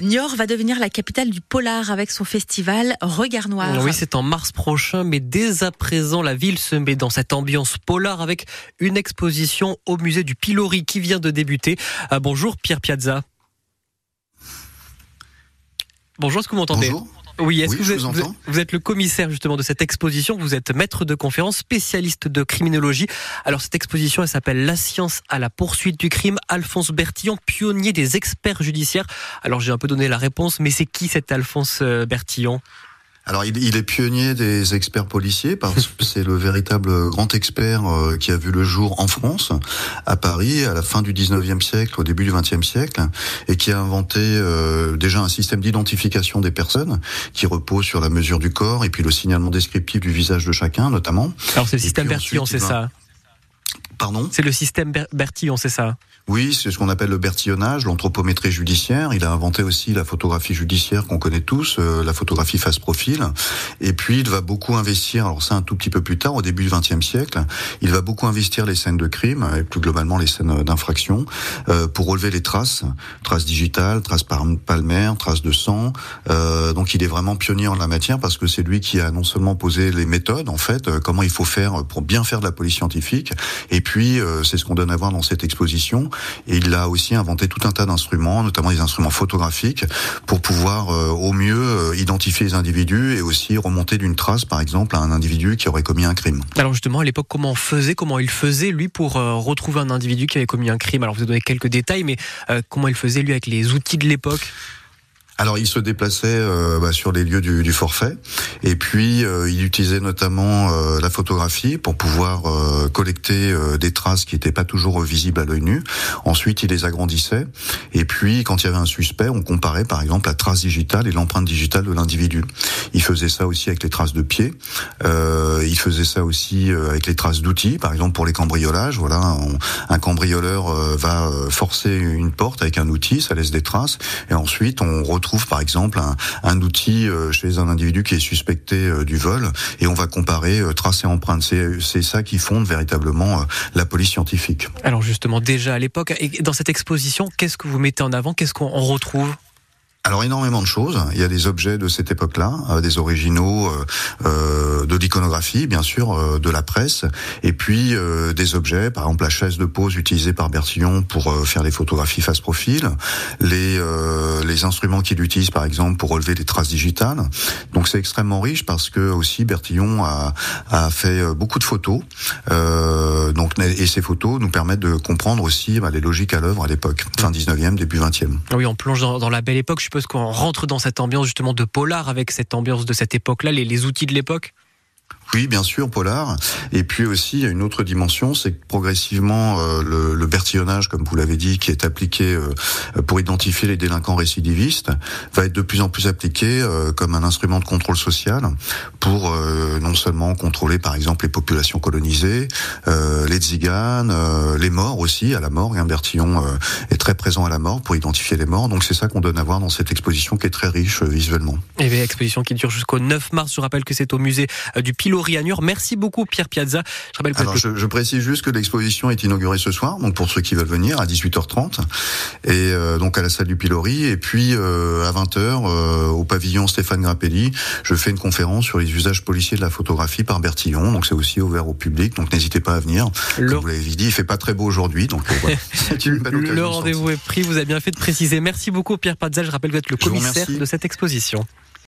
Niort va devenir la capitale du polar avec son festival Regard Noir. Oui, c'est en mars prochain, mais dès à présent, la ville se met dans cette ambiance polar avec une exposition au musée du Pilori qui vient de débuter. Ah, bonjour Pierre Piazza. Bonjour, est-ce que vous m'entendez? Bonjour. Oui, est-ce Oui, que vous, êtes, vous êtes le commissaire justement de cette exposition, vous êtes maître de conférence, spécialiste de criminologie. Alors cette exposition, elle s'appelle La science à la poursuite du crime. Alphonse Bertillon, pionnier des experts judiciaires. Alors j'ai un peu donné la réponse, mais c'est qui cet Alphonse euh, Bertillon? Alors, il, il est pionnier des experts policiers parce que c'est le véritable grand expert euh, qui a vu le jour en France, à Paris, à la fin du 19e siècle, au début du 20e siècle, et qui a inventé euh, déjà un système d'identification des personnes qui repose sur la mesure du corps et puis le signalement descriptif du visage de chacun, notamment. Alors c'est le système Bertillon, c'est ça? Pardon C'est le système Ber- Bertillon, c'est ça? Oui, c'est ce qu'on appelle le bertillonnage, l'anthropométrie judiciaire. Il a inventé aussi la photographie judiciaire qu'on connaît tous, euh, la photographie face profil. Et puis, il va beaucoup investir, alors ça un tout petit peu plus tard, au début du XXe siècle, il va beaucoup investir les scènes de crime, et plus globalement les scènes d'infraction, euh, pour relever les traces, traces digitales, traces palmaires, traces de sang. Euh, donc, il est vraiment pionnier en la matière parce que c'est lui qui a non seulement posé les méthodes, en fait, euh, comment il faut faire pour bien faire de la police scientifique, et puis euh, c'est ce qu'on donne à voir dans cette exposition. Et il a aussi inventé tout un tas d'instruments, notamment des instruments photographiques, pour pouvoir euh, au mieux euh, identifier les individus et aussi remonter d'une trace, par exemple, à un individu qui aurait commis un crime. Alors justement, à l'époque, comment on faisait, comment il faisait, lui, pour retrouver un individu qui avait commis un crime? Alors vous avez donné quelques détails, mais comment il faisait, lui, avec les outils de l'époque? Alors il se déplaçait euh, bah, sur les lieux du, du forfait et puis euh, il utilisait notamment euh, la photographie pour pouvoir euh, collecter euh, des traces qui n'étaient pas toujours visibles à l'œil nu. Ensuite il les agrandissait et puis quand il y avait un suspect on comparait par exemple la trace digitale et l'empreinte digitale de l'individu. Il faisait ça aussi avec les traces de pieds. Euh, il faisait ça aussi avec les traces d'outils par exemple pour les cambriolages. Voilà un cambrioleur va forcer une porte avec un outil, ça laisse des traces et ensuite on retrouve par exemple un, un outil euh, chez un individu qui est suspecté euh, du vol et on va comparer euh, traces et empreintes. C'est ça qui fonde véritablement la police scientifique. Alors justement, déjà à l'époque, dans cette exposition, qu'est-ce que vous mettez en avant? Qu'est-ce qu'on retrouve? Alors énormément de choses. Il y a des objets de cette époque-là, euh, des originaux euh, euh, de l'iconographie, bien sûr, euh, de la presse, et puis euh, des objets, par exemple la chaise de pose utilisée par Bertillon pour euh, faire les photographies face profil, les les instruments qu'il utilise par exemple pour relever les traces digitales. Donc c'est extrêmement riche parce que aussi Bertillon a, a fait beaucoup de photos. Donc et ces photos nous permettent de comprendre aussi bah, les logiques à l'œuvre à l'époque, fin 19e, début 20e. Ah Oui, on plonge dans, la belle époque. Suppose qu'on rentre dans cette ambiance justement de polar avec cette ambiance de cette époque-là, les, les outils de l'époque? Oui, bien sûr, polar. Et puis aussi, il y a une autre dimension, c'est que progressivement, euh, le, le bertillonnage, comme vous l'avez dit, qui est appliqué euh, pour identifier les délinquants récidivistes, va être de plus en plus appliqué euh, comme un instrument de contrôle social pour euh, non seulement contrôler, par exemple, les populations colonisées, euh, les tziganes, les morts aussi, à la morgue. Hein, Bertillon est très présent à la mort pour identifier les morts. Donc c'est ça qu'on donne à voir dans cette exposition qui est très riche visuellement. Et bien, exposition qui dure jusqu'au 9 mars. Je rappelle que c'est au musée du Pilori Merci beaucoup, Pierre Piazza. Je rappelle que Alors, je, je précise juste que l'exposition est inaugurée ce soir, donc pour ceux qui veulent venir, à 18h30, et euh, donc à la salle du Pilori, et puis euh, à 20h euh, au pavillon Stéphane Grappelli, je fais une conférence sur les usages policiers de la photographie par Bertillon, donc c'est aussi ouvert au public, donc n'hésitez pas à venir. Le- Comme vous l'avez dit, il fait pas très beau aujourd'hui, donc voilà. C'est une belle occasion le de rendez-vous est pris. Vous avez bien fait de préciser. Merci beaucoup, Pierre Piazza. Je rappelle que vous êtes le commissaire de cette exposition.